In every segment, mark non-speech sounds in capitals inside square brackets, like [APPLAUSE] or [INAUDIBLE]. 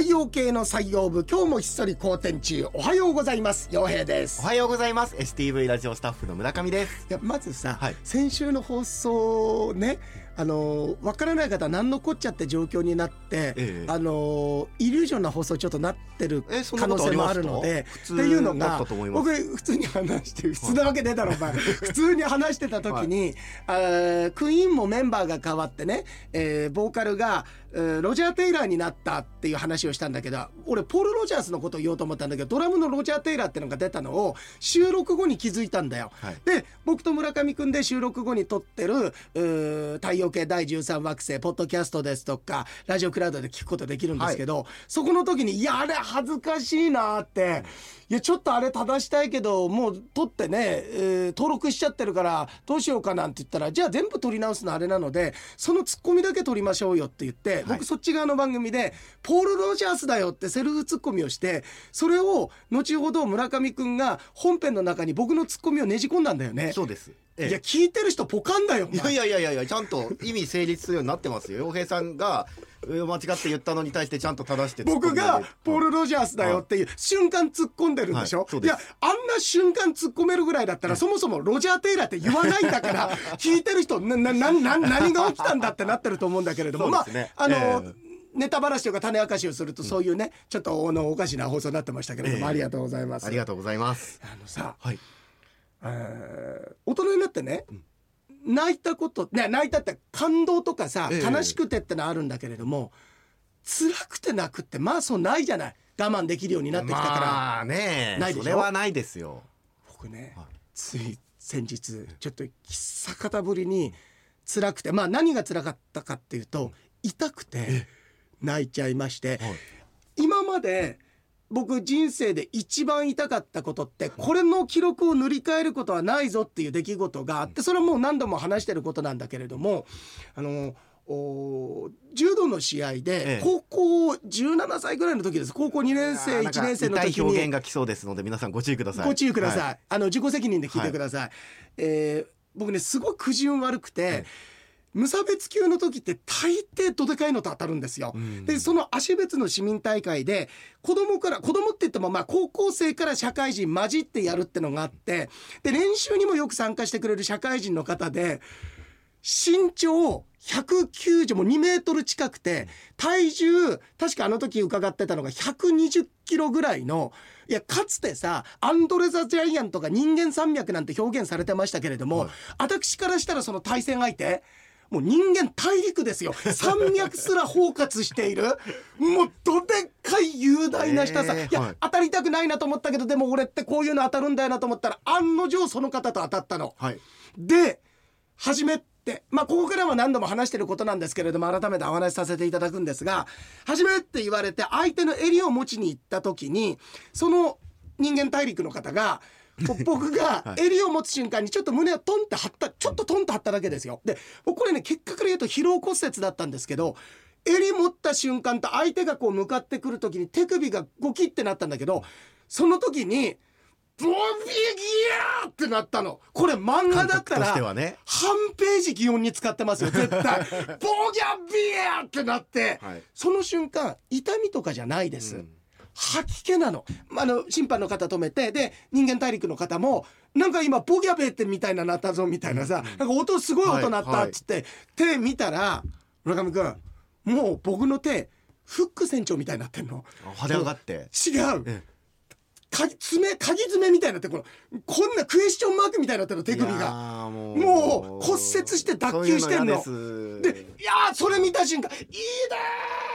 太陽系の採用部今日もひっそり好転中おはようございます。陽平です。おはようございます。STV ラジオスタッフの村上です。いやまずさ、はい。先週の放送ねあのわからない方は何のこっちゃって状況になって、ええ。あのイリュージョンな放送ちょっとなってる可能性もあるのでっていうのだが僕普通に話して普通なわけねえだろお前。普通に話してた時に、あークイーンもメンバーが変わってね、えーボーカルが、えーロジャー・テイラーになったっていう話をしたんだけど俺ポール・ロジャースのことを言おうと思ったんだけどドラムのロジャー・テイラーってのが出たのを収録後に気づいたんだよ。はい。で僕と村上くんで収録後に撮ってる太陽系第13惑星ポッドキャストですとかラジオクラウドで聞くことできるんですけど、そこの時にいやあれ恥ずかしいなって。いやちょっとあれ正したいけどもう撮ってね、えー登録しちゃってるからどうしようかなんて言ったらじゃあ全部撮り直すのあれなのでそのツッコミだけ撮りましょうよって言って、僕そっち側の番組で「ポール・ロジャースだよ」ってセルフツッコミをしてそれを後ほど村上くんが本編の中に僕のツッコミをねじ込んだんだよね。そうです。ええ。いや聞いてる人ポカンだよいやいやいやいやちゃんと意味成立するようになってますよ。洋平さんがえ間違って言ったのに対してちゃんと正して僕がポール・ロジャースだよっていう瞬間突っ込んでるんでしょ、いはいそうです。やあんな瞬間突っ込めるぐらいだったらそもそもロジャー・テイラーって言わないんだから [LAUGHS] 聞いてる人なななな何が起きたんだってなってると思うんだけれども、ね。まああの、ええ。ネタばらしとか種明かしをするとそういうね、ちょっとあのおかしな放送になってましたけれども、ええ。ありがとうございます。ありがとうございます。あのさ、はい。えー大人になってね、泣いたことね泣いたって感動とかさ、ええ。悲しくてってのはあるんだけれども辛くて泣くってまあそうないじゃない。我慢できるようになってきたから、まあねないでしょ？それはないですよ。僕ね、はい。つい先日ちょっと久方ぶりに辛くてまあ何が辛かったかっていうと痛くて泣いちゃいまして、はい。今まで僕人生で一番痛かったことってこれの記録を塗り替えることはないぞっていう出来事があってそれはもう何度も話してることなんだけれどもあのお柔道の試合えでえ高校17歳ぐらいの時です。高校2年生あーなんか1年生の時痛い表現にが来そうですので皆さんご注意ください。ご注意ください、はあの自己責任で聞いてください、えー僕ねすごい苦順悪くて、はい無差別級の時って大抵どでかいのと当たるんですよ。うん。でその足別の市民大会で子供から子供って言ってもまあ高校生から社会人混じってやるってのがあってで練習にもよく参加してくれる社会人の方で身長190もう2メートル近くて体重確かあの時伺ってたのが120キロぐらいのいやかつてさアンドレ・ザ・ジャイアントが人間山脈なんて表現されてましたけれども、はい。私からしたらその対戦相手もう人間大陸ですよ。山脈すら包括している。もうどでっかい雄大な下さ、いや、えーはい。当たりたくないなと思ったけどでも俺ってこういうの当たるんだよなと思ったら案の定その方と当たったの。はい。で初めてまあここからは何度も話してることなんですけれども改めてお話しさせていただくんですが初めって言われて相手の襟を持ちに行った時にその人間大陸の方が僕が [LAUGHS] 襟を持つ瞬間にちょっと胸をトンって張ったちょっとトンと張っただけですよ。で僕これね結果から言うと疲労骨折だったんですけど襟持った瞬間と相手がこう向かってくる時に手首がゴキってなったんだけどその時にボビギャーってなったの。これ漫画だったら半ページ擬音に使ってますよ絶対。[LAUGHS] ボギャビアってなって、はい。その瞬間痛みとかじゃないです、うん吐き気なの,、まあ、あの審判の方止めてで人間大陸の方もなんか今ボギャベってみたいななったぞみたいなさ、なんか音すごい音鳴ったっつって、手見たら村上君もう僕の手フック船長みたいになってんの。あ跳ね上がって。違う。え鍵爪鍵爪みたいになってこのこんなクエスチョンマークみたいになってるの手首が。ーももう骨折して脱臼してんの。でいやーそれ見た瞬間「いいね!」って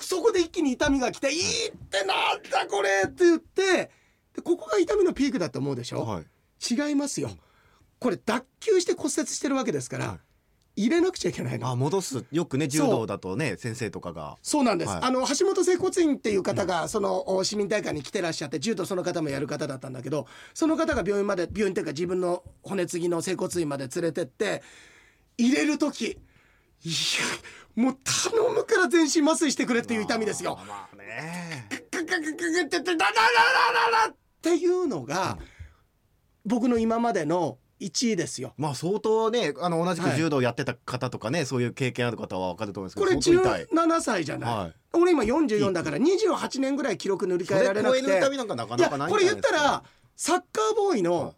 そこで一気に痛みが来て「いいってなんだこれ!」って言ってでここが痛みのピークだと思うでしょ、はい。違いますよ。これ脱臼して骨折してるわけですから、はい。入れなくちゃいけないの。あ戻す。よくね柔道だとね先生とかが。そうなんです、はい。あの橋本整骨院っていう方がそのお市民大会に来てらっしゃって柔道その方もやる方だったんだけどその方が病院まで病院っていうか自分の骨継ぎの整骨院まで連れてって入れる時いやもう頼むから全身麻酔してくれっていう痛みですよ。まあってってダダダダダダっていうのが僕の今までの1位ですよ。まあ相当ねあの同じく柔道やってた方とかね、そういう経験ある方は分かると思うんですけどこれ相当痛い17歳じゃない、はい俺今44だから28年ぐらい記録塗り替えられなくてこれ言ったらサッカーボーイはいの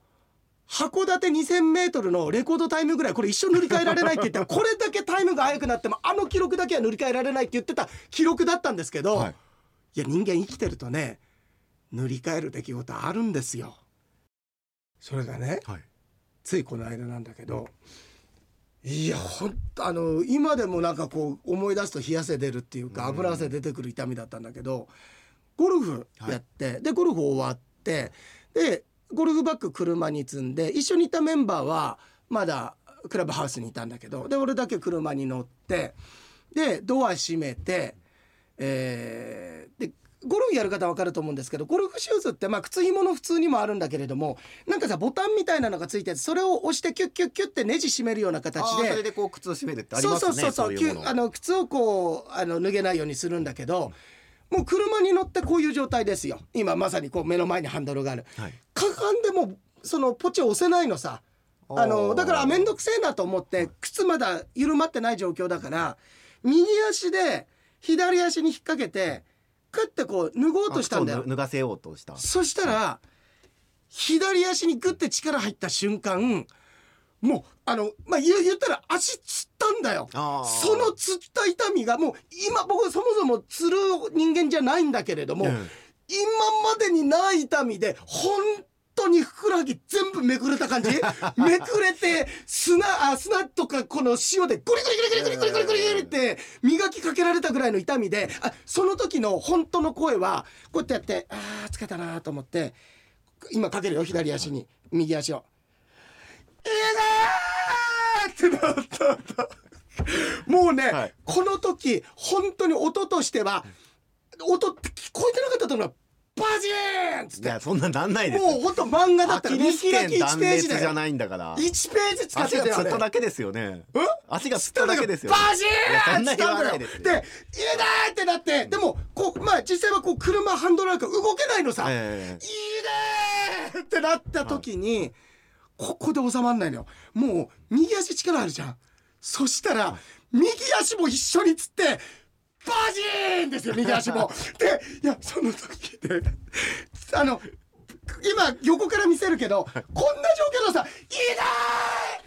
函館 2000m のレコードタイムぐらいこれ一生塗り替えられないって言った。ら [LAUGHS] これだけタイムが速くなってもあの記録だけは塗り替えられないって言ってた記録だったんですけど、はい。いや人間生きてるとね塗り替える出来事あるんですよ。それがねはい。ついこの間なんだけどいやほんとあの今でもなんかこう思い出すと冷や汗出るっていうかうん。油汗出てくる痛みだったんだけどゴルフやって、でゴルフ終わってでゴルフバッグ車に積んで一緒にいたメンバーはまだクラブハウスにいたんだけどで俺だけ車に乗ってでドア閉めて、えーでゴルフやる方は分かると思うんですけどゴルフシューズってまあ靴ひもの普通にもあるんだけれどもなんかさボタンみたいなのがついててそれを押してキュッキュッキュッってネジ締めるような形あーそれででこう靴を締めるってありますねそうそうそうそうあの靴をこうあの脱げないようにするんだけどもう車に乗ってこういう状態ですよ。今まさにこう目の前にハンドルがある。はい。かがんでもそのポチを押せないのさ。あのだから面倒くせえなと思って靴まだ緩まってない状況だから右足で左足に引っ掛けてクッてこう脱ごうとしたんだよ。脱がせようとした。そしたら左足にグッて力入った瞬間もうあのまあ言ったら足つったんだよ。そのつった痛みがもう今僕そもそもつる人間じゃないんだけれども、うん、今までにない痛みで本当にふくらはぎ全部めくれた感じ？[LAUGHS] めくれて砂あ砂とかこの塩でグリグリグリグリグリグリグリって磨きかけられたぐらいの痛みであその時の本当の声はこうやってやってああつけたなと思って今かけるよ左足に。右足を。えーってなった。んだもうね、はい。この時本当に音としては音って聞こえてなかったと思うのバジーンっつって。いやそんななんないですもう本当漫画だったら見開き1腱断ページだよ裂じゃないんだから。1ページ使っ足がてたよあれつっただけですよね。え？足がつっただけですよね。バジーンっつったんだよですよ。で「いいな!」ってなってでもこうまあ実際はこう車ハンドルあるから動けないのさ「いいえね!」ってなった時にここで収まんないのよ。もう右足力あるじゃん。そしたら右足も一緒につってバジーンですよ右足も。[LAUGHS] でいやその時であの今横から見せるけどこんな状況のさ「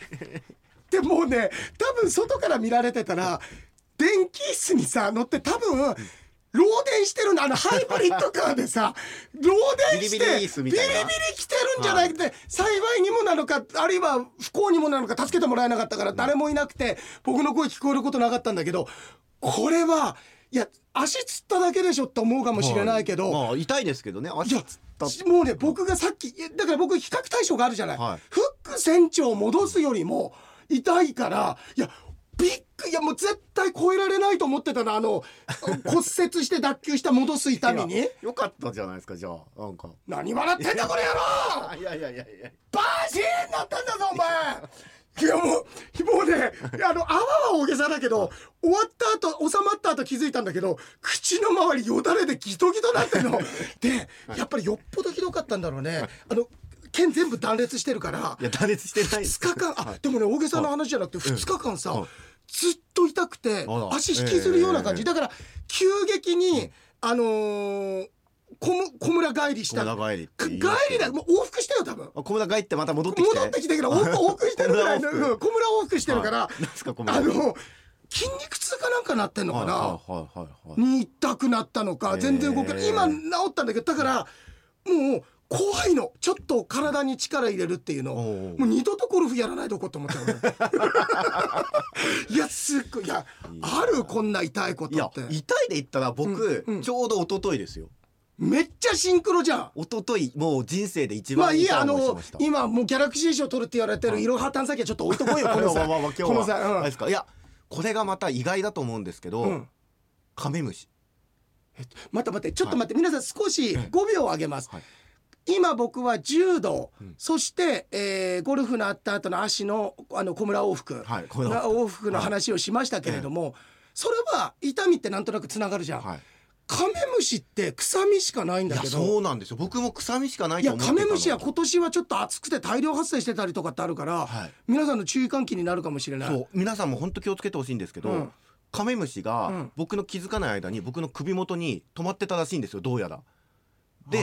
いい！な!」でもうね多分外から見られてたら電気椅子にさ乗って多分漏電してるんだ。あのハイブリッドカーでさ [LAUGHS] 漏電してビリビリ椅子みたいな。ビリビリ来てるんじゃないって、幸いにもなのかあるいは不幸にもなのか助けてもらえなかったから誰もいなくて僕の声聞こえることなかったんだけどこれはいや足つっただけでしょって思うかもしれないけど、まあ痛いですけどねい足やつった。もうね僕がさっきだから僕比較対象があるじゃない、はい。フック船長を戻すよりも痛いからいやびっくいやもう絶対超えられないと思ってたのあの [LAUGHS] 骨折して脱臼した戻す痛みによかったじゃないですかじゃあなんか。何笑ってんだこの野郎！あいやいやいやいや。バージーになったんだぞお前！いやもうもうねあの泡は大げさだけど終わった後収まった後気づいたんだけど口の周りよだれでギトギトなってんの。でやっぱりよっぽどひどかったんだろうね。あの剣全部断裂してるから。いや断裂してないです。2日間。あでもね大げさな話じゃなくて2日間さはい。ずっと痛くて足引きずるような感じ。ええ。だから急激にあのー小む小村帰りした。小村帰り帰りだもう往復したよ多分。あ小村帰ってまた戻ってきて。戻ってきてから往復 [LAUGHS] 往復してるぐらいの小村往復。してるから、はい。なんですか小村。あの筋肉痛かなんかなってんのかな、はいはいに痛くなったのか全然動けない、今治ったんだけどだからもう怖いの。ちょっと体に力入れるっていうの。もう二度とゴルフやらないとこって思った [LAUGHS] いやすっごいいやあるこんな痛いことって。痛いで言ったら僕、うんうん。ちょうど一昨日ですよ。めっちゃシンクロじゃん。一昨日もう人生で一まあ番痛いいいやあの今もうギャラクシー賞取るって言われてるい。ろは探査機はちょっと置いとこうよこのさまあ今日は。このさ、あれですか。いやこれがまた意外だと思うんですけど、うん。うんカメムシ。待って待ってちょっと待って、皆さん少し5秒上げます、はい今僕は柔道、うん。そして、えーゴルフのあった後の足のあの小村往復、はい往復。の話をしましたけれども、それは痛みってなんとなくつながるじゃん、はい。カメムシって臭みしかないんだけど。そうなんですよ。僕も臭みしかないいやカメムシは今年はちょっと暑くて大量発生してたりとかってあるから、はい。皆さんの注意喚起になるかもしれない。そう。皆さんも本当気をつけてほしいんですけど、うん。カメムシうがん。僕の気づかない間に僕の首元に止まってたらしいんですよ。どうやら。で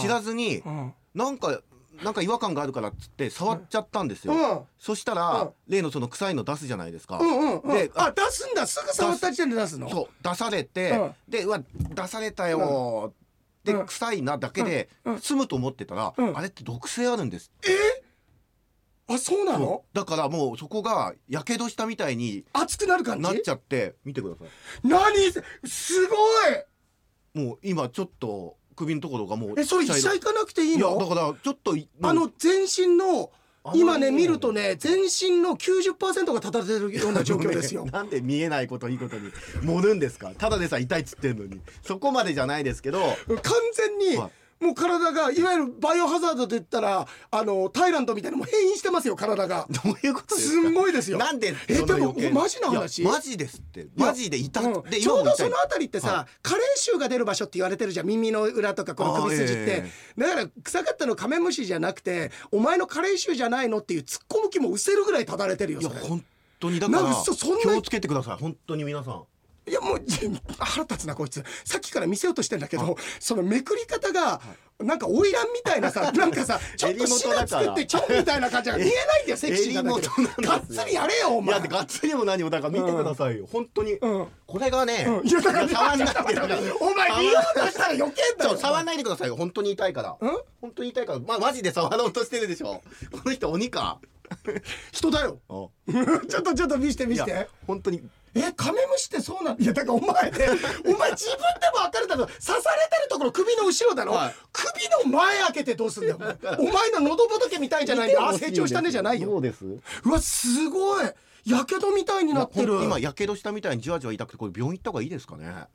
知らずにうん。なんかなんか違和感があるからっつって触っちゃったんですよ。うん。そしたら、うん。例のその臭いの出すじゃないですか。うんうんうん。であ出すんだ。すぐ触った時点で出すの？そう出されて、うん。でうわ出されたよ、でうん。臭いなだけで済むと思ってたら、うん。あれって毒性あるんですあそうなの？だからもうそこがやけどしたみたいに熱くなる感じ？なっちゃって見てくださ何？すごいい！もう今ちょっと首のところがもうえそれ医者行かなくていいいやだのからちょっといあの全身の今ね見るとねね全身の90%が立たれてるような状況ですよ。[LAUGHS] なんで見えないこといいことに。[LAUGHS] 盛るんですか？ただでさえ痛いっつってんのに。そこまでじゃないですけど。完全にはいもう体がいわゆるバイオハザードで言ったらあのタイランドみたいなもう変異してますよ体が。どういうことですんごいですよ。なんでえでもマジな話？マジですって。マジで痛うん。ちょうどそのあたりってさ、は加齢臭が出る場所って言われてるじゃん耳の裏とかこの首筋って、あーえだから臭かったのカメムシじゃなくてお前の加齢臭じゃないのっていう突っ込む気も失せるぐらいただれてるよいや本当に。だからなんかそそんな気をつけてください。本当に皆さんいやもう腹立つなこいつ。さっきから見せようとしてんだけどそのめくり方がなんか花魁みたいなさ [LAUGHS] なんかさ [LAUGHS] ちょっとシナ作ってちょんみたいな感じが [LAUGHS] 見えないんだよセクシーなんだけ。どがっつりやれよお前。いやでがっつりも何もだから見てくださいよ。本当に。うん。これがね触んないでくださいお前見ようとしたら余計だよ触んないでくださいよ。本当に痛いから。うん？本当に痛いから。まあマジで触ろうとしてるでしょ。この人鬼か。人だよ。ちょっとちょっと見して見して。本当にえカメムシってそうなんいやだからお前ね [LAUGHS] お前自分でも分かるだろ刺されてるところ首の後ろだろ、はい。首の前開けてどうすんだよお前。の喉仏みたいじゃないんだよ。あ成長したねじゃないよ。そうですうわすごい。やけどみたいになってる。今やけどしたみたいにじわじわ痛くてこれ病院行った方がいいですかね？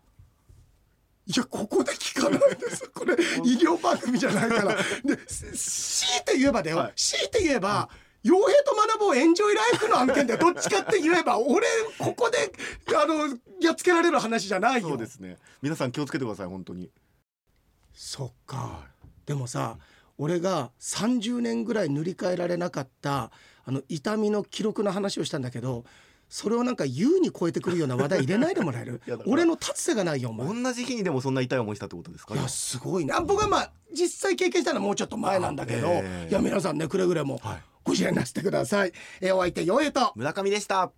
いやここで聞かないです。これ医療番組じゃないから。です強いて言えばだよ、はい。強いて言えば傭兵と学ぼうエンジョイライフの案件でどっちかって言えば俺ここであのやっつけられる話じゃないよ。そうですね。皆さん気をつけてください本当に。そっか。でもさ俺が30年ぐらい塗り替えられなかったあの痛みの記録の話をしたんだけどそれをなんか優に超えてくるような話題入れないでもらえる？俺の立つ瀬がないよお前。同じ日にでもそんな痛い思いしたってことですか？いやすごいねあ僕はまあ実際経験したのはもうちょっと前なんだけど、いや皆さんねくれぐれもはい。ご自愛なしてください、えーお相手よえと村上でした